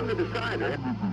I'm the decider.